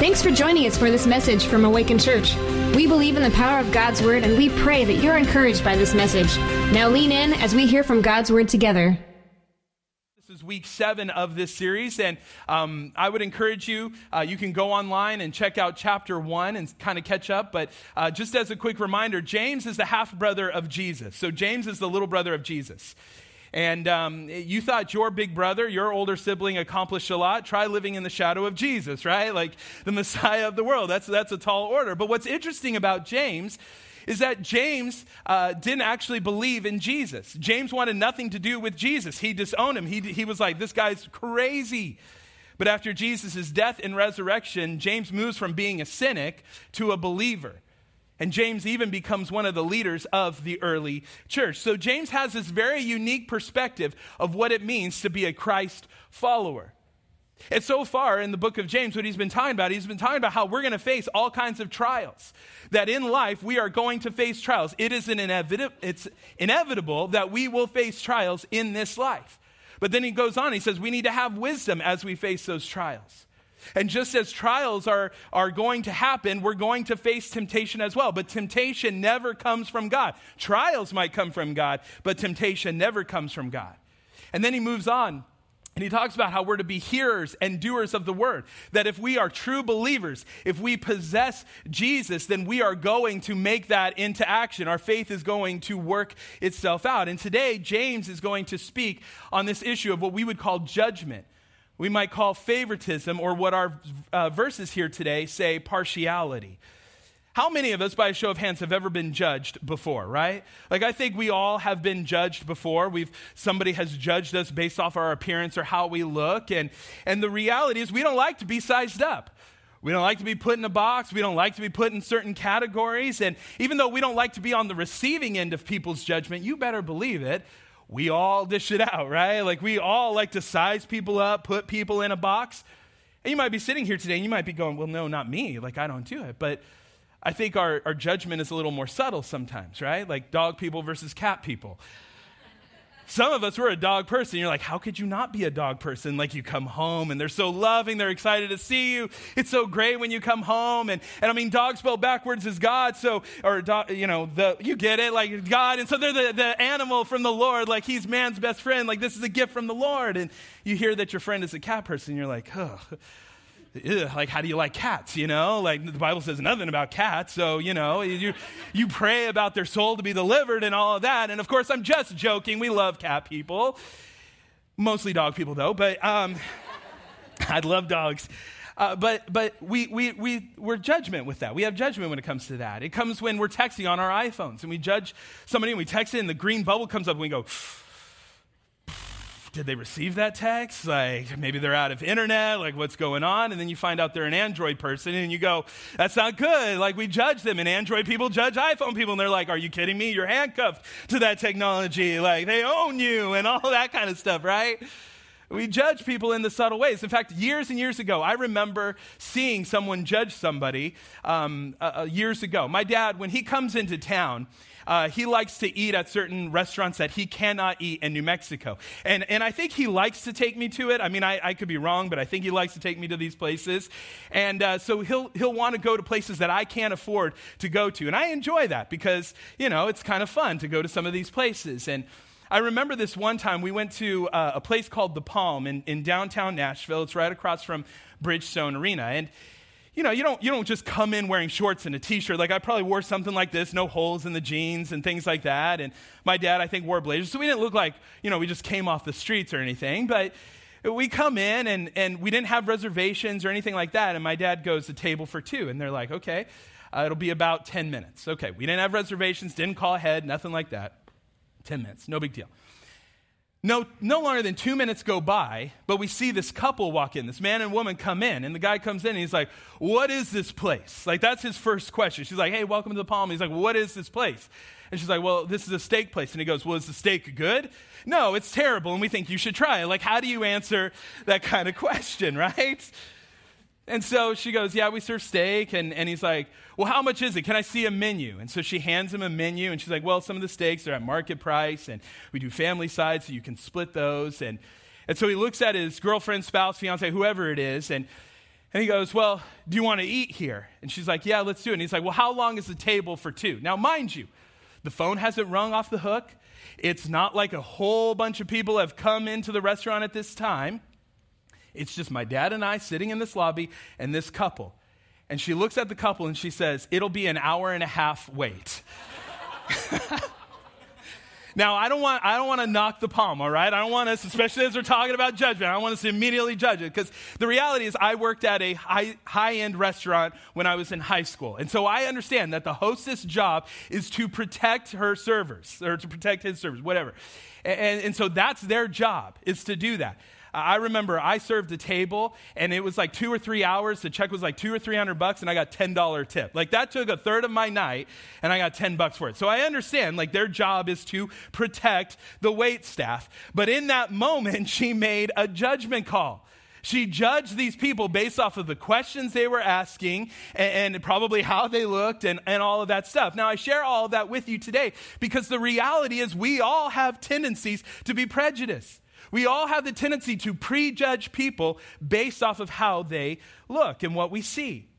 Thanks for joining us for this message from Awaken Church. We believe in the power of God's Word and we pray that you're encouraged by this message. Now lean in as we hear from God's Word together. This is week seven of this series, and um, I would encourage you, uh, you can go online and check out chapter one and kind of catch up. But uh, just as a quick reminder, James is the half brother of Jesus. So James is the little brother of Jesus and um, you thought your big brother, your older sibling, accomplished a lot, try living in the shadow of Jesus, right? Like the Messiah of the world. That's, that's a tall order. But what's interesting about James is that James uh, didn't actually believe in Jesus. James wanted nothing to do with Jesus. He disowned him. He, he was like, this guy's crazy. But after Jesus' death and resurrection, James moves from being a cynic to a believer. And James even becomes one of the leaders of the early church. So James has this very unique perspective of what it means to be a Christ follower. And so far in the book of James, what he's been talking about, he's been talking about how we're going to face all kinds of trials. That in life, we are going to face trials. It is an inevitable, it's inevitable that we will face trials in this life. But then he goes on, he says we need to have wisdom as we face those trials. And just as trials are, are going to happen, we're going to face temptation as well. But temptation never comes from God. Trials might come from God, but temptation never comes from God. And then he moves on and he talks about how we're to be hearers and doers of the word. That if we are true believers, if we possess Jesus, then we are going to make that into action. Our faith is going to work itself out. And today, James is going to speak on this issue of what we would call judgment we might call favoritism, or what our uh, verses here today say, partiality. How many of us, by a show of hands, have ever been judged before, right? Like, I think we all have been judged before. We've, somebody has judged us based off our appearance or how we look. And, and the reality is, we don't like to be sized up. We don't like to be put in a box. We don't like to be put in certain categories. And even though we don't like to be on the receiving end of people's judgment, you better believe it we all dish it out, right? Like we all like to size people up, put people in a box. And you might be sitting here today and you might be going, well, no, not me. Like I don't do it. But I think our, our judgment is a little more subtle sometimes, right? Like dog people versus cat people. Some of us, we're a dog person. You're like, how could you not be a dog person? Like, you come home and they're so loving, they're excited to see you. It's so great when you come home. And, and I mean, dog spelled backwards is God. So, or, you know, the, you get it, like God. And so they're the, the animal from the Lord. Like, he's man's best friend. Like, this is a gift from the Lord. And you hear that your friend is a cat person. You're like, oh like how do you like cats you know like the bible says nothing about cats so you know you, you pray about their soul to be delivered and all of that and of course i'm just joking we love cat people mostly dog people though but um, i'd love dogs uh, but but we, we, we, we're judgment with that. We have judgment when it comes to that. It comes when we're texting on our iPhones and we judge somebody and we text it and the green bubble comes up and we go, did they receive that text? Like maybe they're out of internet, like what's going on? And then you find out they're an Android person and you go, that's not good. Like we judge them and Android people judge iPhone people and they're like, are you kidding me? You're handcuffed to that technology. Like they own you and all that kind of stuff, right? We judge people in the subtle ways. In fact, years and years ago, I remember seeing someone judge somebody um, uh, uh years ago. My dad, when he comes into town, uh, he likes to eat at certain restaurants that he cannot eat in New Mexico. And, and I think he likes to take me to it. I mean, I, I could be wrong, but I think he likes to take me to these places. And uh, so he'll, he'll want to go to places that I can't afford to go to. And I enjoy that because, you know, it's kind of fun to go to some of these places. And I remember this one time we went to uh, a place called The Palm in, in downtown Nashville. It's right across from Bridgestone Arena. And you know, you don't, you don't just come in wearing shorts and a t shirt. Like, I probably wore something like this, no holes in the jeans and things like that. And my dad, I think, wore blazers. So we didn't look like, you know, we just came off the streets or anything. But we come in and, and we didn't have reservations or anything like that. And my dad goes, to table for two. And they're like, okay, uh, it'll be about 10 minutes. Okay, we didn't have reservations, didn't call ahead, nothing like that. 10 minutes, no big deal. No, no longer than two minutes go by, but we see this couple walk in, this man and woman come in, and the guy comes in and he's like, What is this place? Like, that's his first question. She's like, Hey, welcome to the Palm. He's like, What is this place? And she's like, Well, this is a steak place. And he goes, Well, is the steak good? No, it's terrible, and we think you should try it. Like, how do you answer that kind of question, right? And so she goes, Yeah, we serve steak. And, and he's like, Well, how much is it? Can I see a menu? And so she hands him a menu, and she's like, Well, some of the steaks are at market price, and we do family sides, so you can split those. And, and so he looks at his girlfriend, spouse, fiance, whoever it is, and And he goes, Well, do you want to eat here? And she's like, Yeah, let's do it. And he's like, Well, how long is the table for two? Now, mind you, the phone hasn't rung off the hook. It's not like a whole bunch of people have come into the restaurant at this time. It's just my dad and I sitting in this lobby and this couple. And she looks at the couple and she says, It'll be an hour and a half wait. Now, I don't want I don't want to knock the palm, all right? I don't want us, especially as we're talking about judgment, I don't want us to immediately judge it because the reality is I worked at a high high-end restaurant when I was in high school. And so I understand that the hostess job is to protect her servers or to protect his servers, whatever. And, and so that's their job, is to do that. I remember I served a table and it was like two or three hours. The check was like two or three hundred bucks and I got $10 tip. Like that took a third of my night and I got 10 bucks for it. So I understand like their job is to protect the wait staff. But in that moment, she made a judgment call. She judged these people based off of the questions they were asking and, and, probably how they looked and, and all of that stuff. Now, I share all of that with you today because the reality is we all have tendencies to be prejudiced. We all have the tendency to prejudge people based off of how they look and what we see.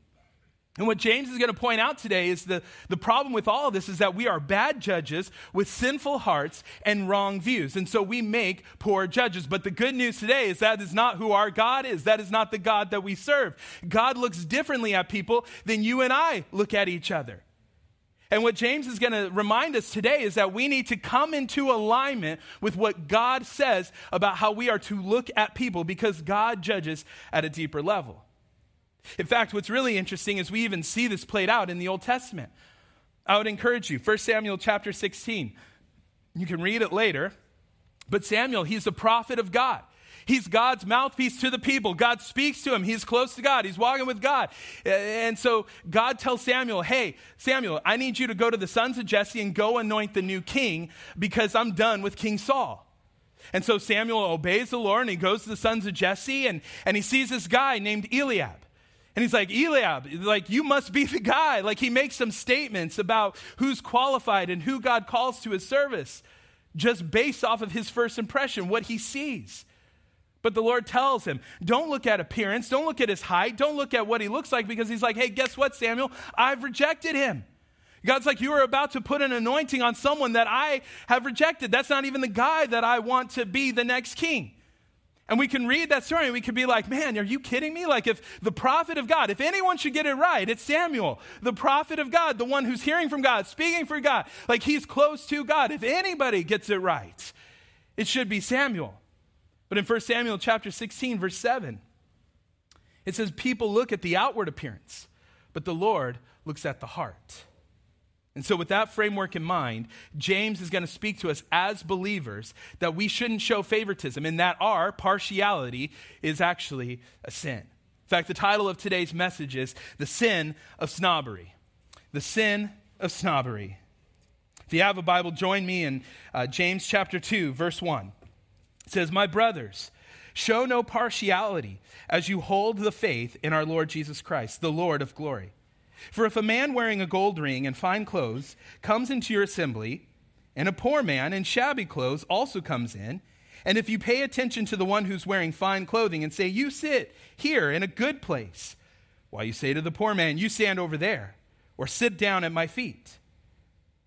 And what James is going to point out today is the, the problem with all of this is that we are bad judges with sinful hearts and wrong views. And so we make poor judges. But the good news today is that is not who our God is. That is not the God that we serve. God looks differently at people than you and I look at each other. And what James is going to remind us today is that we need to come into alignment with what God says about how we are to look at people because God judges at a deeper level. In fact, what's really interesting is we even see this played out in the Old Testament. I would encourage you, 1 Samuel chapter 16. You can read it later. But Samuel, he's a prophet of God. He's God's mouthpiece to the people. God speaks to him. He's close to God. He's walking with God. And so God tells Samuel, Hey, Samuel, I need you to go to the sons of Jesse and go anoint the new king because I'm done with King Saul. And so Samuel obeys the Lord and he goes to the sons of Jesse and, and he sees this guy named Eliab. And he's like, Eliab, like, you must be the guy. Like, he makes some statements about who's qualified and who God calls to his service just based off of his first impression, what he sees. But the Lord tells him, don't look at appearance, don't look at his height, don't look at what he looks like, because he's like, hey, guess what, Samuel? I've rejected him. God's like, you are about to put an anointing on someone that I have rejected. That's not even the guy that I want to be the next king. And we can read that story and we could be like, man, are you kidding me? Like, if the prophet of God, if anyone should get it right, it's Samuel, the prophet of God, the one who's hearing from God, speaking for God. Like, he's close to God. If anybody gets it right, it should be Samuel. But in 1 Samuel chapter 16, verse 7, it says, People look at the outward appearance, but the Lord looks at the heart. And so, with that framework in mind, James is going to speak to us as believers that we shouldn't show favoritism and that our partiality is actually a sin. In fact, the title of today's message is The Sin of Snobbery. The Sin of Snobbery. If you have a Bible, join me in uh, James chapter 2, verse 1. It says, My brothers, show no partiality as you hold the faith in our Lord Jesus Christ, the Lord of glory. For if a man wearing a gold ring and fine clothes comes into your assembly, and a poor man in shabby clothes also comes in, and if you pay attention to the one who's wearing fine clothing and say, You sit here in a good place, while you say to the poor man, You stand over there, or sit down at my feet.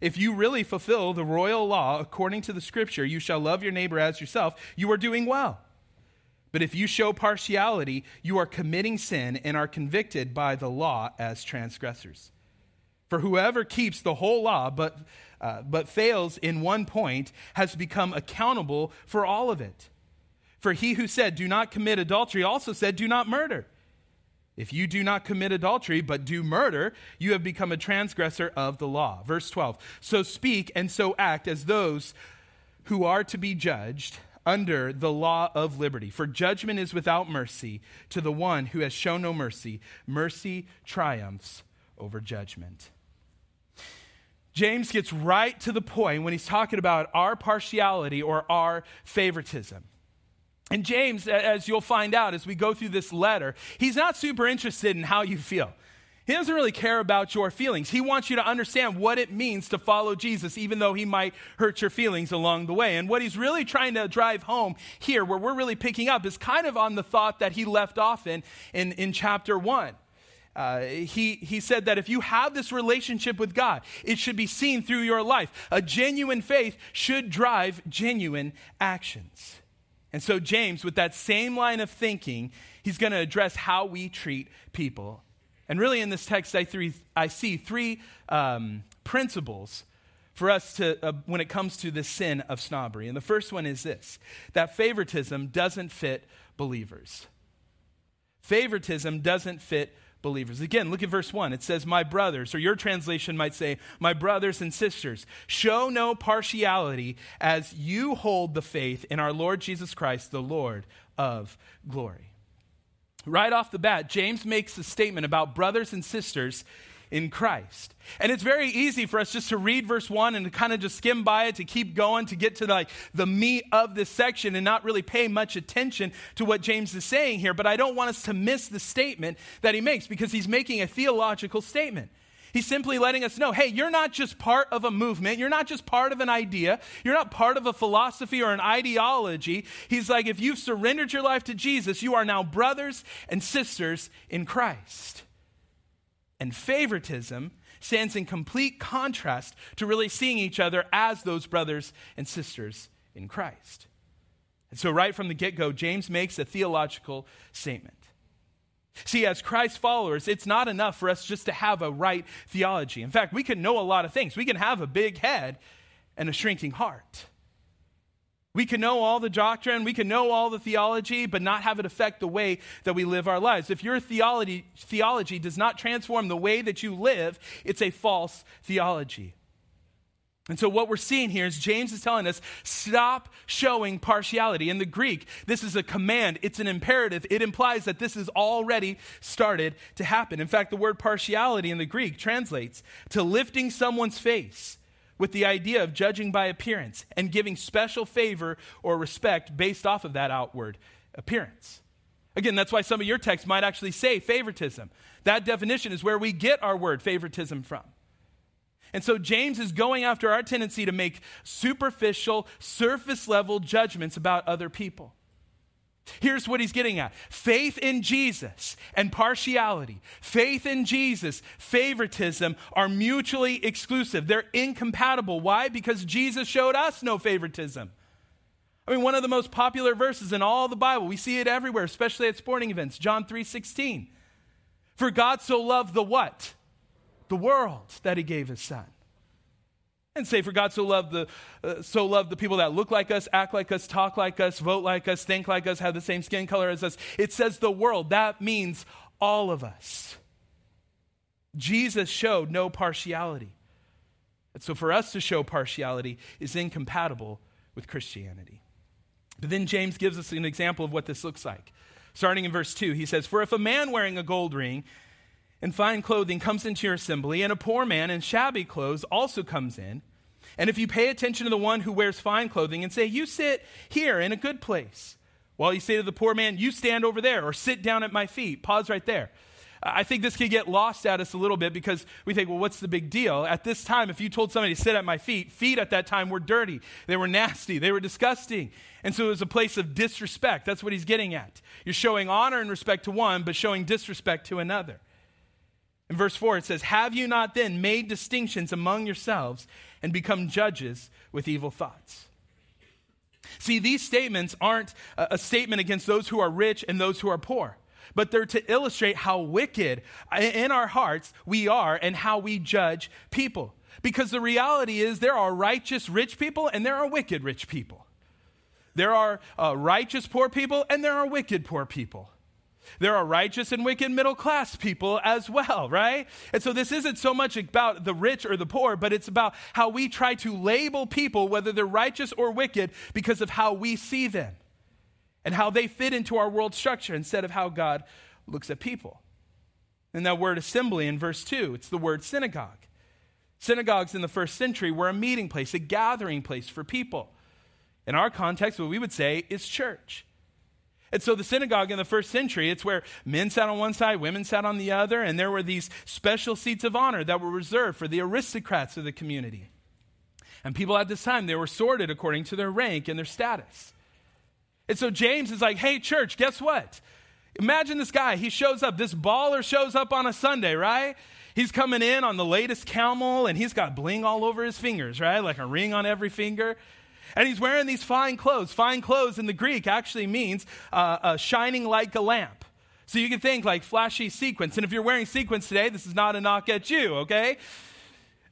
If you really fulfill the royal law according to the scripture, you shall love your neighbor as yourself, you are doing well. But if you show partiality, you are committing sin and are convicted by the law as transgressors. For whoever keeps the whole law but, uh, but fails in one point has become accountable for all of it. For he who said, Do not commit adultery, also said, Do not murder. If you do not commit adultery, but do murder, you have become a transgressor of the law. Verse 12. So speak and so act as those who are to be judged under the law of liberty. For judgment is without mercy to the one who has shown no mercy. Mercy triumphs over judgment. James gets right to the point when he's talking about our partiality or our favoritism. And James, as you'll find out as we go through this letter, he's not super interested in how you feel. He doesn't really care about your feelings. He wants you to understand what it means to follow Jesus, even though he might hurt your feelings along the way. And what he's really trying to drive home here, where we're really picking up, is kind of on the thought that he left off in in, in chapter one. Uh, he, he said that if you have this relationship with God, it should be seen through your life. A genuine faith should drive genuine actions. And so, James, with that same line of thinking, he's going to address how we treat people. And really, in this text, I, three, I see three um, principles for us to, uh, when it comes to the sin of snobbery. And the first one is this that favoritism doesn't fit believers. Favoritism doesn't fit believers. Again, look at verse 1. It says, My brothers, or your translation might say, My brothers and sisters, show no partiality as you hold the faith in our Lord Jesus Christ, the Lord of glory. Right off the bat, James makes a statement about brothers and sisters in Christ. And it's very easy for us just to read verse 1 and to kind of just skim by it, to keep going, to get to like the meat of this section and not really pay much attention to what James is saying here. But I don't want us to miss the statement that he makes because he's making a theological statement. He's simply letting us know hey, you're not just part of a movement. You're not just part of an idea. You're not part of a philosophy or an ideology. He's like, if you've surrendered your life to Jesus, you are now brothers and sisters in Christ. And favoritism stands in complete contrast to really seeing each other as those brothers and sisters in Christ. And so, right from the get go, James makes a theological statement. See, as Christ followers, it's not enough for us just to have a right theology. In fact, we can know a lot of things. We can have a big head and a shrinking heart. We can know all the doctrine, we can know all the theology, but not have it affect the way that we live our lives. If your theology, theology does not transform the way that you live, it's a false theology. And so, what we're seeing here is James is telling us stop showing partiality. In the Greek, this is a command, it's an imperative. It implies that this has already started to happen. In fact, the word partiality in the Greek translates to lifting someone's face with the idea of judging by appearance and giving special favor or respect based off of that outward appearance. Again, that's why some of your texts might actually say favoritism. That definition is where we get our word favoritism from. And so James is going after our tendency to make superficial, surface level judgments about other people. Here's what he's getting at faith in Jesus and partiality, faith in Jesus, favoritism are mutually exclusive. They're incompatible. Why? Because Jesus showed us no favoritism. I mean, one of the most popular verses in all the Bible, we see it everywhere, especially at sporting events, John 3 16. For God so loved the what? The world that he gave his son and say, For God so loved, the, uh, so loved the people that look like us, act like us, talk like us, vote like us, think like us, have the same skin color as us. It says the world. That means all of us. Jesus showed no partiality. And so for us to show partiality is incompatible with Christianity. But then James gives us an example of what this looks like. Starting in verse 2, he says, For if a man wearing a gold ring and fine clothing comes into your assembly, and a poor man in shabby clothes also comes in, and if you pay attention to the one who wears fine clothing and say, You sit here in a good place, while you say to the poor man, You stand over there, or sit down at my feet, pause right there. I think this could get lost at us a little bit because we think, well, what's the big deal? At this time, if you told somebody to sit at my feet, feet at that time were dirty, they were nasty, they were disgusting. And so it was a place of disrespect. That's what he's getting at. You're showing honor and respect to one, but showing disrespect to another. In verse 4, it says, Have you not then made distinctions among yourselves and become judges with evil thoughts? See, these statements aren't a statement against those who are rich and those who are poor, but they're to illustrate how wicked in our hearts we are and how we judge people. Because the reality is, there are righteous rich people and there are wicked rich people. There are uh, righteous poor people and there are wicked poor people. There are righteous and wicked middle class people as well, right? And so this isn't so much about the rich or the poor, but it's about how we try to label people, whether they're righteous or wicked, because of how we see them and how they fit into our world structure instead of how God looks at people. And that word assembly in verse 2, it's the word synagogue. Synagogues in the first century were a meeting place, a gathering place for people. In our context, what we would say is church. And so the synagogue in the first century, it's where men sat on one side, women sat on the other, and there were these special seats of honor that were reserved for the aristocrats of the community. And people at this time, they were sorted according to their rank and their status. And so James is like, hey, church, guess what? Imagine this guy. He shows up. This baller shows up on a Sunday, right? He's coming in on the latest camel and he's got bling all over his fingers, right? Like a ring on every finger. And he's wearing these fine clothes. Fine clothes in the Greek actually means uh, uh, shining like a lamp. So you can think like flashy sequins. And if you're wearing sequins today, this is not a knock at you, okay?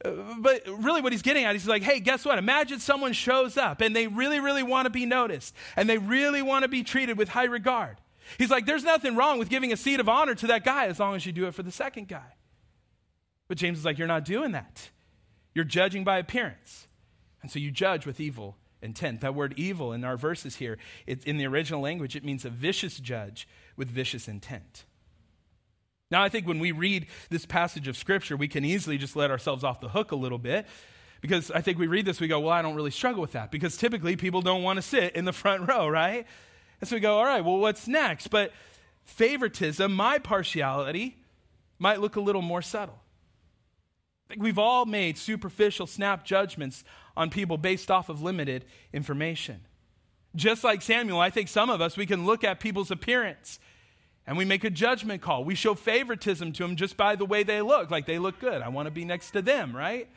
Uh, but really, what he's getting at, he's like, hey, guess what? Imagine someone shows up and they really, really want to be noticed and they really want to be treated with high regard. He's like, there's nothing wrong with giving a seat of honor to that guy as long as you do it for the second guy. But James is like, you're not doing that. You're judging by appearance. And so you judge with evil intent. That word evil in our verses here, it, in the original language, it means a vicious judge with vicious intent. Now, I think when we read this passage of Scripture, we can easily just let ourselves off the hook a little bit because I think we read this, we go, well, I don't really struggle with that because typically people don't want to sit in the front row, right? And so we go, all right, well, what's next? But favoritism, my partiality, might look a little more subtle. I think we've all made superficial snap judgments on people based off of limited information. Just like Samuel, I think some of us, we can look at people's appearance and we make a judgment call. We show favoritism to them just by the way they look, like they look good. I want to be next to them, right?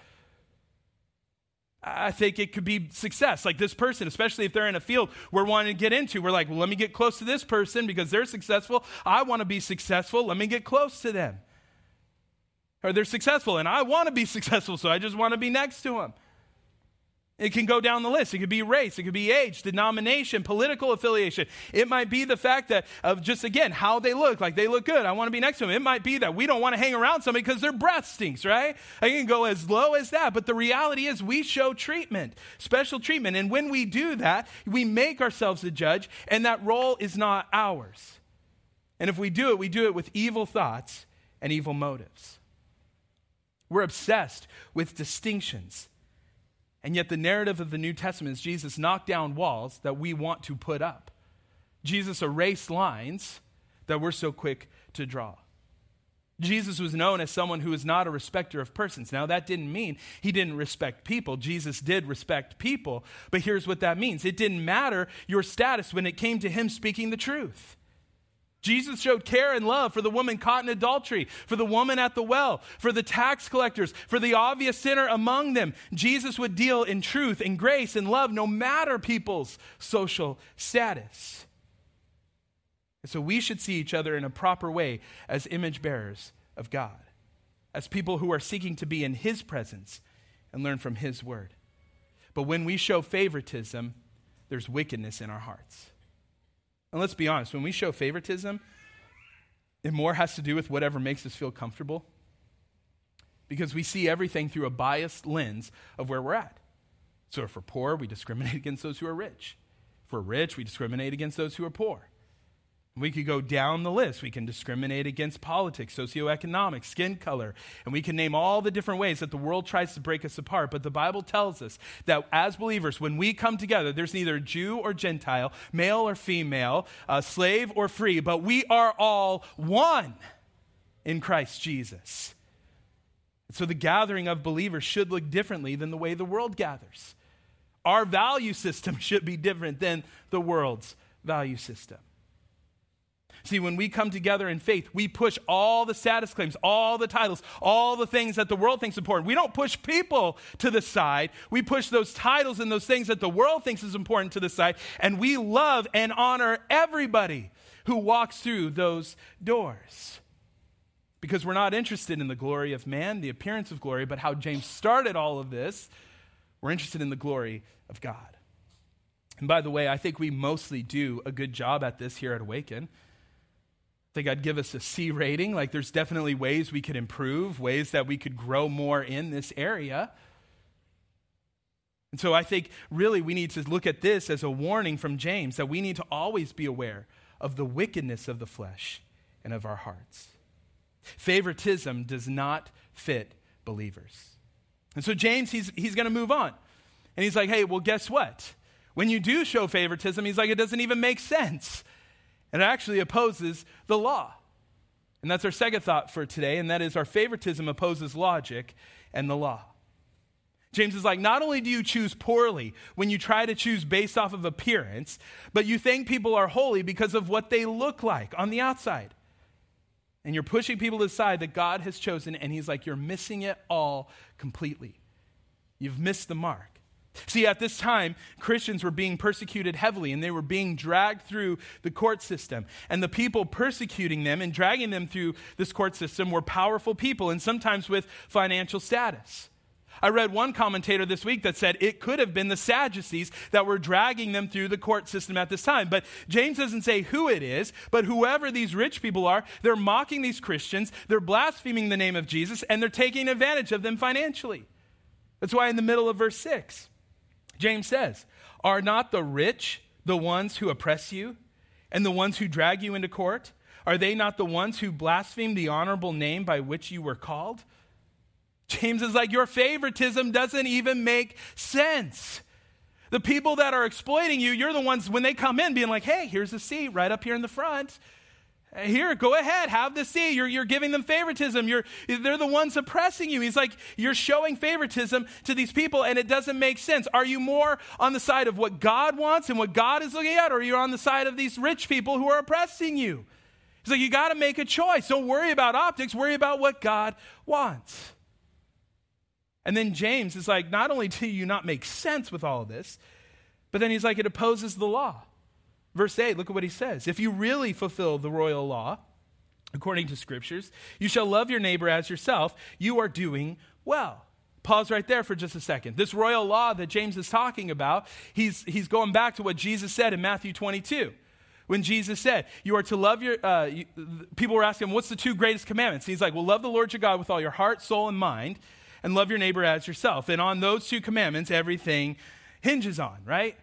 I think it could be success. Like this person, especially if they're in a field we're wanting to get into, we're like, well, let me get close to this person because they're successful. I want to be successful. Let me get close to them. Or they're successful and I want to be successful, so I just want to be next to them. It can go down the list. It could be race, it could be age, denomination, political affiliation. It might be the fact that of just again how they look, like they look good. I want to be next to them. It might be that we don't want to hang around somebody because their breath stinks, right? I can go as low as that, but the reality is we show treatment, special treatment, and when we do that, we make ourselves the judge, and that role is not ours. And if we do it, we do it with evil thoughts and evil motives. We're obsessed with distinctions and yet, the narrative of the New Testament is Jesus knocked down walls that we want to put up. Jesus erased lines that we're so quick to draw. Jesus was known as someone who was not a respecter of persons. Now, that didn't mean he didn't respect people. Jesus did respect people. But here's what that means it didn't matter your status when it came to him speaking the truth. Jesus showed care and love for the woman caught in adultery, for the woman at the well, for the tax collectors, for the obvious sinner among them. Jesus would deal in truth and grace and love no matter people's social status. And so we should see each other in a proper way as image bearers of God, as people who are seeking to be in His presence and learn from His word. But when we show favoritism, there's wickedness in our hearts. And let's be honest, when we show favoritism, it more has to do with whatever makes us feel comfortable because we see everything through a biased lens of where we're at. So if we're poor, we discriminate against those who are rich. If we're rich, we discriminate against those who are poor. We could go down the list. We can discriminate against politics, socioeconomic, skin color, and we can name all the different ways that the world tries to break us apart. But the Bible tells us that as believers, when we come together, there's neither Jew or Gentile, male or female, uh, slave or free, but we are all one in Christ Jesus. So the gathering of believers should look differently than the way the world gathers. Our value system should be different than the world's value system. See, when we come together in faith, we push all the status claims, all the titles, all the things that the world thinks important. We don't push people to the side. We push those titles and those things that the world thinks is important to the side, and we love and honor everybody who walks through those doors. Because we're not interested in the glory of man, the appearance of glory, but how James started all of this. We're interested in the glory of God. And by the way, I think we mostly do a good job at this here at Awaken think I'd give us a C rating. Like, there's definitely ways we could improve, ways that we could grow more in this area. And so I think really we need to look at this as a warning from James that we need to always be aware of the wickedness of the flesh and of our hearts. Favoritism does not fit believers. And so James, he's, he's going to move on. And he's like, hey, well, guess what? When you do show favoritism, he's like, it doesn't even make sense. And it actually opposes the law. And that's our second thought for today, and that is our favoritism opposes logic and the law. James is like, not only do you choose poorly when you try to choose based off of appearance, but you think people are holy because of what they look like on the outside. And you're pushing people aside that God has chosen, and he's like, you're missing it all completely. You've missed the mark. See, at this time, Christians were being persecuted heavily and they were being dragged through the court system. And the people persecuting them and dragging them through this court system were powerful people and sometimes with financial status. I read one commentator this week that said it could have been the Sadducees that were dragging them through the court system at this time. But James doesn't say who it is, but whoever these rich people are, they're mocking these Christians, they're blaspheming the name of Jesus, and they're taking advantage of them financially. That's why in the middle of verse 6, James says, Are not the rich the ones who oppress you and the ones who drag you into court? Are they not the ones who blaspheme the honorable name by which you were called? James is like, Your favoritism doesn't even make sense. The people that are exploiting you, you're the ones when they come in being like, Hey, here's a seat right up here in the front. Here, go ahead, have the seat. You're, you're giving them favoritism. You're, they're the ones oppressing you. He's like, you're showing favoritism to these people, and it doesn't make sense. Are you more on the side of what God wants and what God is looking at, or are you on the side of these rich people who are oppressing you? He's like, you got to make a choice. Don't worry about optics, worry about what God wants. And then James is like, not only do you not make sense with all of this, but then he's like, it opposes the law. Verse 8, look at what he says. If you really fulfill the royal law, according to scriptures, you shall love your neighbor as yourself. You are doing well. Pause right there for just a second. This royal law that James is talking about, he's, he's going back to what Jesus said in Matthew 22 when Jesus said, You are to love your, uh, you, people were asking, him, What's the two greatest commandments? And he's like, Well, love the Lord your God with all your heart, soul, and mind, and love your neighbor as yourself. And on those two commandments, everything hinges on, right?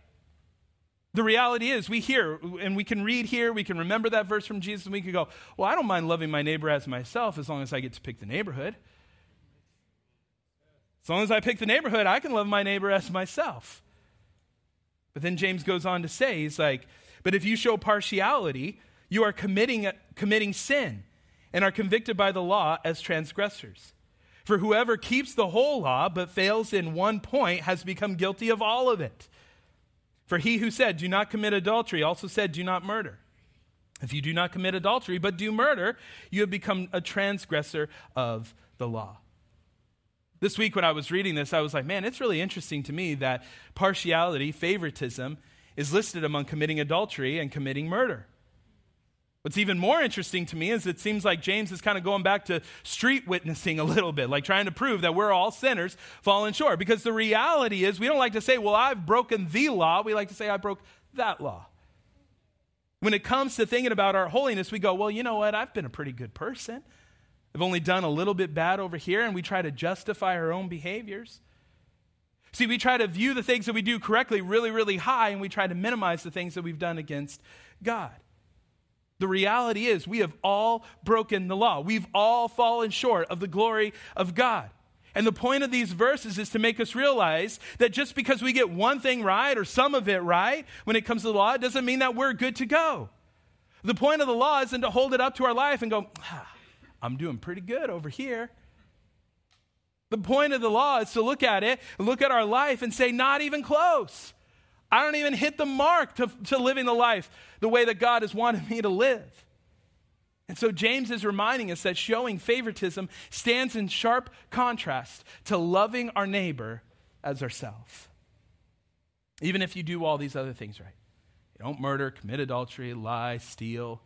The reality is, we hear, and we can read here, we can remember that verse from Jesus, and we can go, Well, I don't mind loving my neighbor as myself as long as I get to pick the neighborhood. As long as I pick the neighborhood, I can love my neighbor as myself. But then James goes on to say, He's like, But if you show partiality, you are committing, committing sin and are convicted by the law as transgressors. For whoever keeps the whole law but fails in one point has become guilty of all of it. For he who said, Do not commit adultery, also said, Do not murder. If you do not commit adultery, but do murder, you have become a transgressor of the law. This week, when I was reading this, I was like, man, it's really interesting to me that partiality, favoritism, is listed among committing adultery and committing murder. What's even more interesting to me is it seems like James is kind of going back to street witnessing a little bit, like trying to prove that we're all sinners falling short. Because the reality is, we don't like to say, well, I've broken the law. We like to say, I broke that law. When it comes to thinking about our holiness, we go, well, you know what? I've been a pretty good person. I've only done a little bit bad over here, and we try to justify our own behaviors. See, we try to view the things that we do correctly really, really high, and we try to minimize the things that we've done against God. The reality is, we have all broken the law. We've all fallen short of the glory of God. And the point of these verses is to make us realize that just because we get one thing right or some of it right when it comes to the law, it doesn't mean that we're good to go. The point of the law isn't to hold it up to our life and go, ah, I'm doing pretty good over here. The point of the law is to look at it, look at our life, and say, not even close. I don't even hit the mark to, to living the life the way that God has wanted me to live. And so James is reminding us that showing favoritism stands in sharp contrast to loving our neighbor as ourselves. Even if you do all these other things right. You don't murder, commit adultery, lie, steal,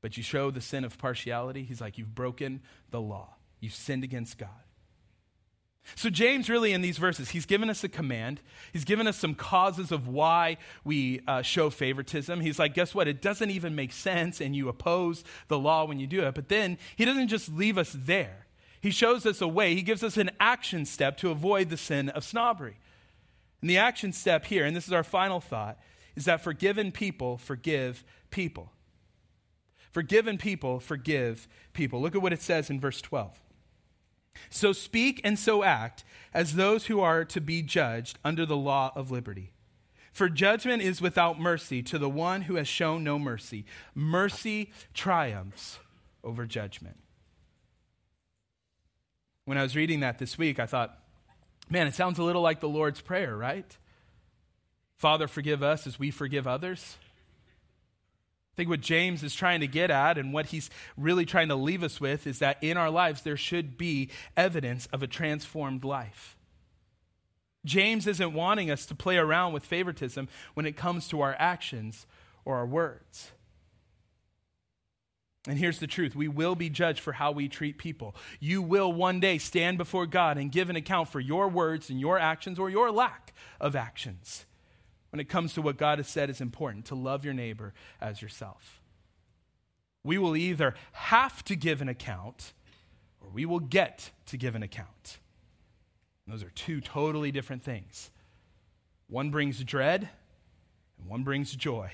but you show the sin of partiality, he's like, you've broken the law. You've sinned against God. So, James, really, in these verses, he's given us a command. He's given us some causes of why we uh, show favoritism. He's like, guess what? It doesn't even make sense, and you oppose the law when you do it. But then he doesn't just leave us there, he shows us a way. He gives us an action step to avoid the sin of snobbery. And the action step here, and this is our final thought, is that forgiven people forgive people. Forgiven people forgive people. Look at what it says in verse 12. So speak and so act as those who are to be judged under the law of liberty. For judgment is without mercy to the one who has shown no mercy. Mercy triumphs over judgment. When I was reading that this week, I thought, man, it sounds a little like the Lord's Prayer, right? Father, forgive us as we forgive others. I think what James is trying to get at and what he's really trying to leave us with is that in our lives there should be evidence of a transformed life. James isn't wanting us to play around with favoritism when it comes to our actions or our words. And here's the truth we will be judged for how we treat people. You will one day stand before God and give an account for your words and your actions or your lack of actions when it comes to what God has said is important to love your neighbor as yourself. We will either have to give an account or we will get to give an account. And those are two totally different things. One brings dread and one brings joy.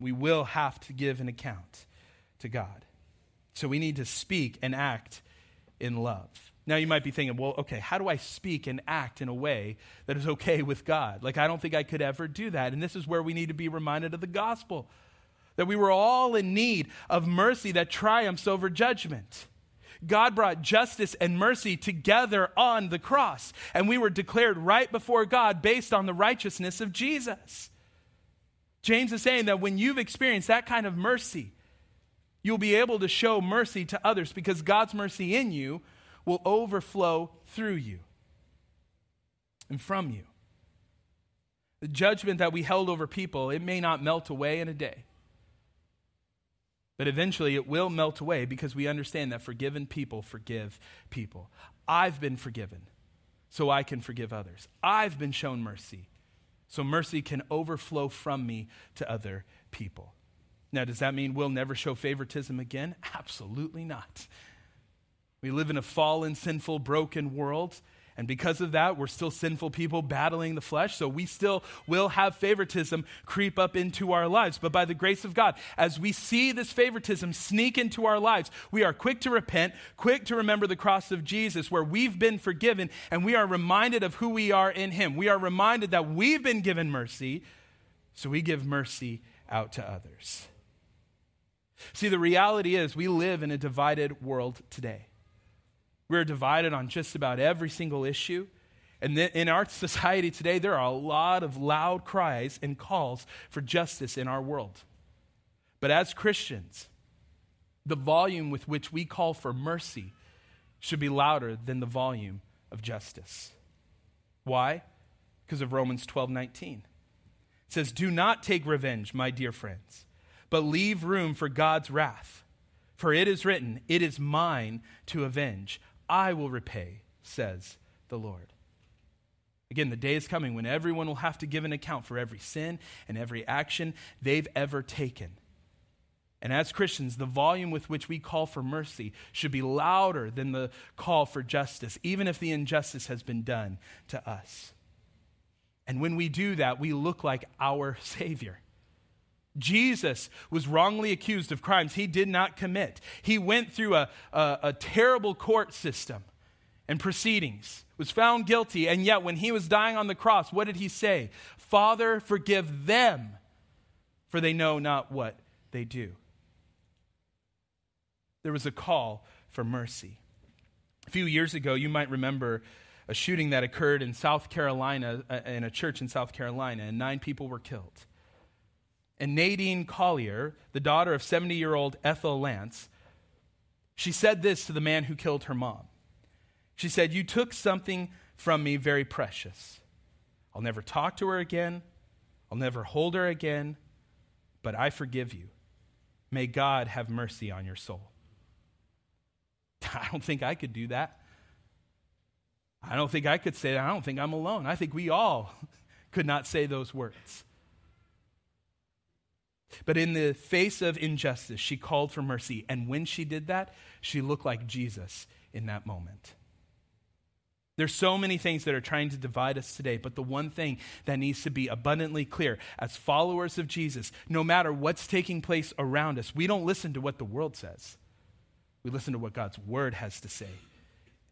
We will have to give an account to God. So we need to speak and act in love. Now you might be thinking, well, okay, how do I speak and act in a way that is okay with God? Like, I don't think I could ever do that. And this is where we need to be reminded of the gospel that we were all in need of mercy that triumphs over judgment. God brought justice and mercy together on the cross, and we were declared right before God based on the righteousness of Jesus. James is saying that when you've experienced that kind of mercy, you'll be able to show mercy to others because God's mercy in you will overflow through you and from you. The judgment that we held over people, it may not melt away in a day. But eventually it will melt away because we understand that forgiven people forgive people. I've been forgiven, so I can forgive others. I've been shown mercy, so mercy can overflow from me to other people. Now, does that mean we'll never show favoritism again? Absolutely not. We live in a fallen, sinful, broken world. And because of that, we're still sinful people battling the flesh. So we still will have favoritism creep up into our lives. But by the grace of God, as we see this favoritism sneak into our lives, we are quick to repent, quick to remember the cross of Jesus, where we've been forgiven, and we are reminded of who we are in Him. We are reminded that we've been given mercy, so we give mercy out to others. See, the reality is we live in a divided world today. We're divided on just about every single issue. And in our society today, there are a lot of loud cries and calls for justice in our world. But as Christians, the volume with which we call for mercy should be louder than the volume of justice. Why? Because of Romans 12 19. It says, Do not take revenge, my dear friends, but leave room for God's wrath. For it is written, It is mine to avenge. I will repay, says the Lord. Again, the day is coming when everyone will have to give an account for every sin and every action they've ever taken. And as Christians, the volume with which we call for mercy should be louder than the call for justice, even if the injustice has been done to us. And when we do that, we look like our Savior. Jesus was wrongly accused of crimes he did not commit. He went through a, a, a, terrible court system and proceedings, was found guilty, and yet when he was dying on the cross, what did he say? Father, forgive them, for they know not what they do. There was a call for mercy. A few years ago, you might remember a shooting that occurred in South Carolina, uh, in a church in South Carolina, and nine people were killed and Nadine Collier, the daughter of 70 year old Ethel Lance, she said this to the man who killed her mom. She said, You took something from me very precious. I'll never talk to her again. I'll never hold her again, but I forgive you. May God have mercy on your soul. I don't think I could do that. I don't think I could say that. I don't think I'm alone. I think we all could not say those words. But in the face of injustice, she called for mercy. And when she did that, she looked like Jesus in that moment. There's so many things that are trying to divide us today, but the one thing that needs to be abundantly clear as followers of Jesus, no matter what's taking place around us, we don't listen to what the world says. We listen to what God's word has to say.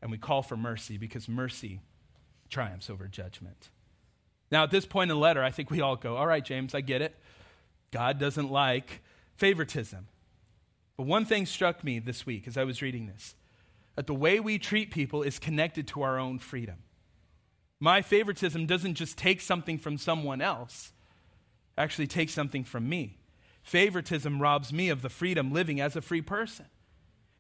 And we call for mercy because mercy triumphs over judgment. Now, at this point in the letter, I think we all go, All right, James, I get it. God doesn't like favoritism. But one thing struck me this week as I was reading this that the way we treat people is connected to our own freedom. My favoritism doesn't just take something from someone else, actually takes something from me. Favoritism robs me of the freedom living as a free person.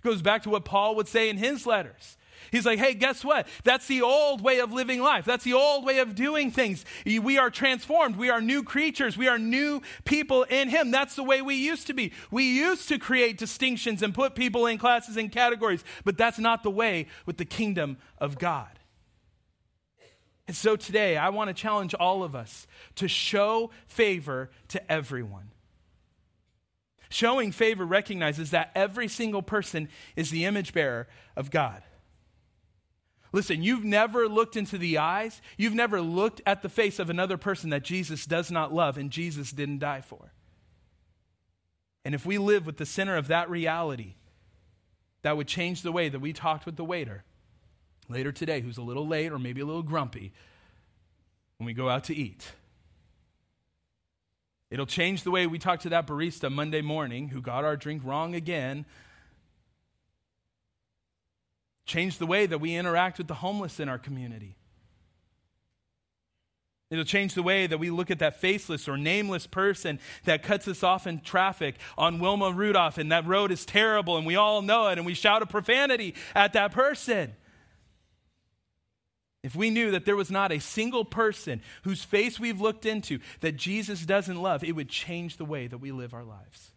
It goes back to what Paul would say in his letters. He's like, hey, guess what? That's the old way of living life. That's the old way of doing things. We are transformed. We are new creatures. We are new people in Him. That's the way we used to be. We used to create distinctions and put people in classes and categories, but that's not the way with the kingdom of God. And so today, I want to challenge all of us to show favor to everyone. Showing favor recognizes that every single person is the image bearer of God. Listen, you've never looked into the eyes, you've never looked at the face of another person that Jesus does not love and Jesus didn't die for. And if we live with the center of that reality, that would change the way that we talked with the waiter later today, who's a little late or maybe a little grumpy when we go out to eat. It'll change the way we talk to that barista Monday morning who got our drink wrong again change the way that we interact with the homeless in our community. It'll change the way that we look at that faceless or nameless person that cuts us off in traffic on Wilma Rudolph, and that road is terrible, and we all know it, and we shout a profanity at that person. If we knew that there was not a single person whose face we've looked into that Jesus doesn't love, it would change the way that we live our lives.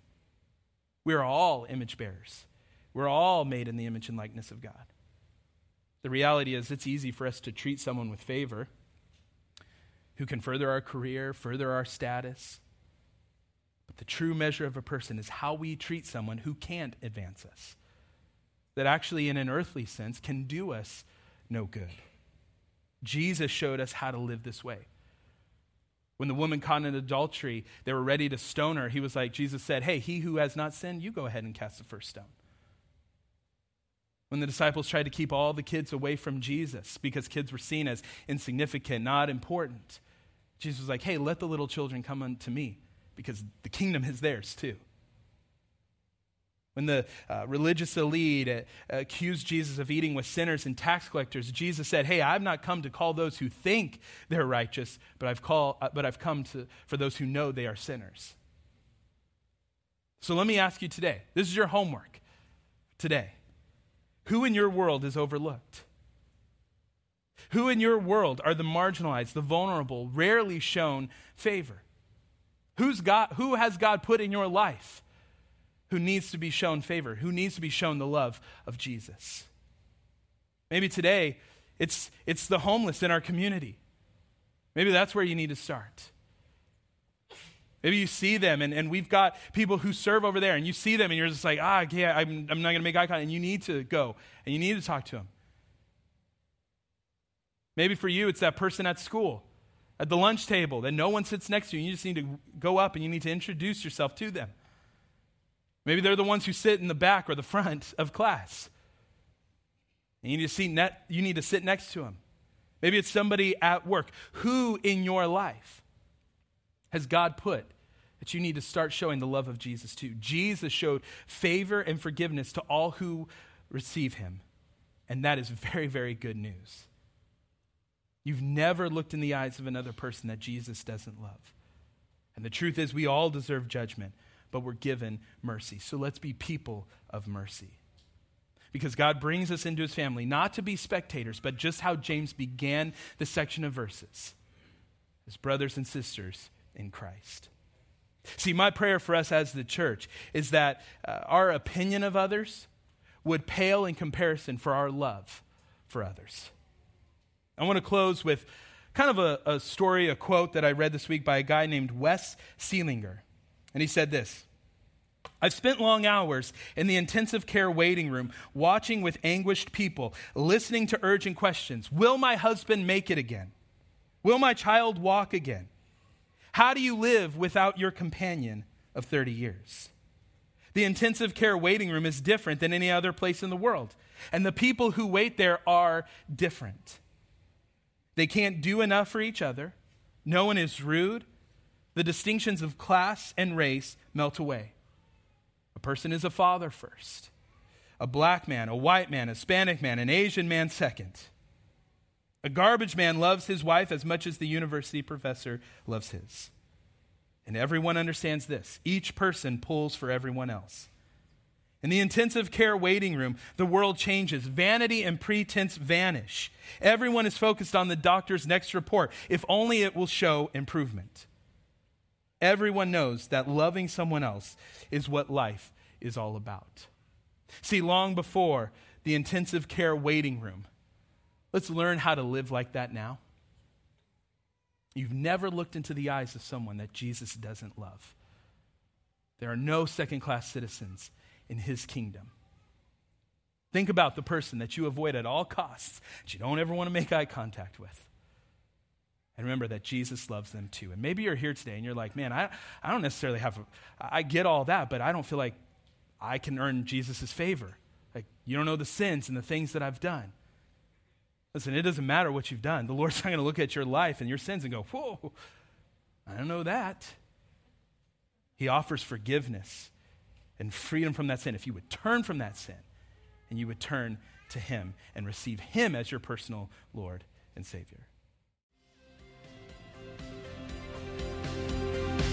We are all image bearers. We're all made in the image and likeness of God. The reality is, it's easy for us to treat someone with favor who can further our career, further our status. But the true measure of a person is how we treat someone who can't advance us, that actually, in an earthly sense, can do us no good. Jesus showed us how to live this way. When the woman caught in adultery, they were ready to stone her. He was like, Jesus said, Hey, he who has not sinned, you go ahead and cast the first stone when the disciples tried to keep all the kids away from Jesus because kids were seen as insignificant, not important. Jesus was like, hey, let the little children come unto me because the kingdom is theirs too. When the uh, religious elite uh, accused Jesus of eating with sinners and tax collectors, Jesus said, Hey, I've not come to call those who think they're righteous, but I've, call, uh, but I've come to, for those who know they are sinners. So let me ask you today this is your homework today. Who in your world is overlooked? Who in your world are the marginalized, the vulnerable, rarely shown favor? Who's God, who has God put in your life who needs to be shown favor? Who needs to be shown the love of Jesus? Maybe today it's, it's the homeless in our community. Maybe that's where you need to start. Maybe you see them, and, and we've got people who serve over there, and you see them, and you're just like, ah, yeah, I'm, I'm not going to make eye contact. And you need to go, and you need to talk to them. Maybe for you, it's that person at school, at the lunch table, that no one sits next to you, and you just need to go up and you need to introduce yourself to them. Maybe they're the ones who sit in the back or the front of class. And you need to, see you need to sit next to them. Maybe it's somebody at work. Who in your life has God put that you need to start showing the love of Jesus to. Jesus showed favor and forgiveness to all who receive him. And that is very, very good news. You've never looked in the eyes of another person that Jesus doesn't love. And the truth is, we all deserve judgment, but we're given mercy. So let's be people of mercy. Because God brings us into his family, not to be spectators, but just how James began the section of verses as brothers and sisters in Christ. See, my prayer for us as the church is that uh, our opinion of others would pale in comparison for our love for others. I want to close with kind of a, a story, a quote that I read this week by a guy named Wes Seeliger. And he said this I've spent long hours in the intensive care waiting room, watching with anguished people, listening to urgent questions. Will my husband make it again? Will my child walk again? How do you live without your companion of 30 years? The intensive care waiting room is different than any other place in the world, and the people who wait there are different. They can't do enough for each other. No one is rude. The distinctions of class and race melt away. A person is a father first, a black man, a white man, a Hispanic man, an Asian man second. A garbage man loves his wife as much as the university professor loves his. And everyone understands this each person pulls for everyone else. In the intensive care waiting room, the world changes. Vanity and pretense vanish. Everyone is focused on the doctor's next report, if only it will show improvement. Everyone knows that loving someone else is what life is all about. See, long before the intensive care waiting room, let's learn how to live like that now. You've never looked into the eyes of someone that Jesus doesn't love. There are no second class citizens in his kingdom. Think about the person that you avoid at all costs, that you don't ever want to make eye contact with. And remember that Jesus loves them too. And maybe you're here today and you're like, man, I, I don't necessarily have, a, I get all that, but I don't feel like I can earn Jesus' favor. Like, you don't know the sins and the things that I've done. Listen, it doesn't matter what you've done. The Lord's not going to look at your life and your sins and go, whoa, I don't know that. He offers forgiveness and freedom from that sin, if you would turn from that sin and you would turn to Him and receive Him as your personal Lord and Savior.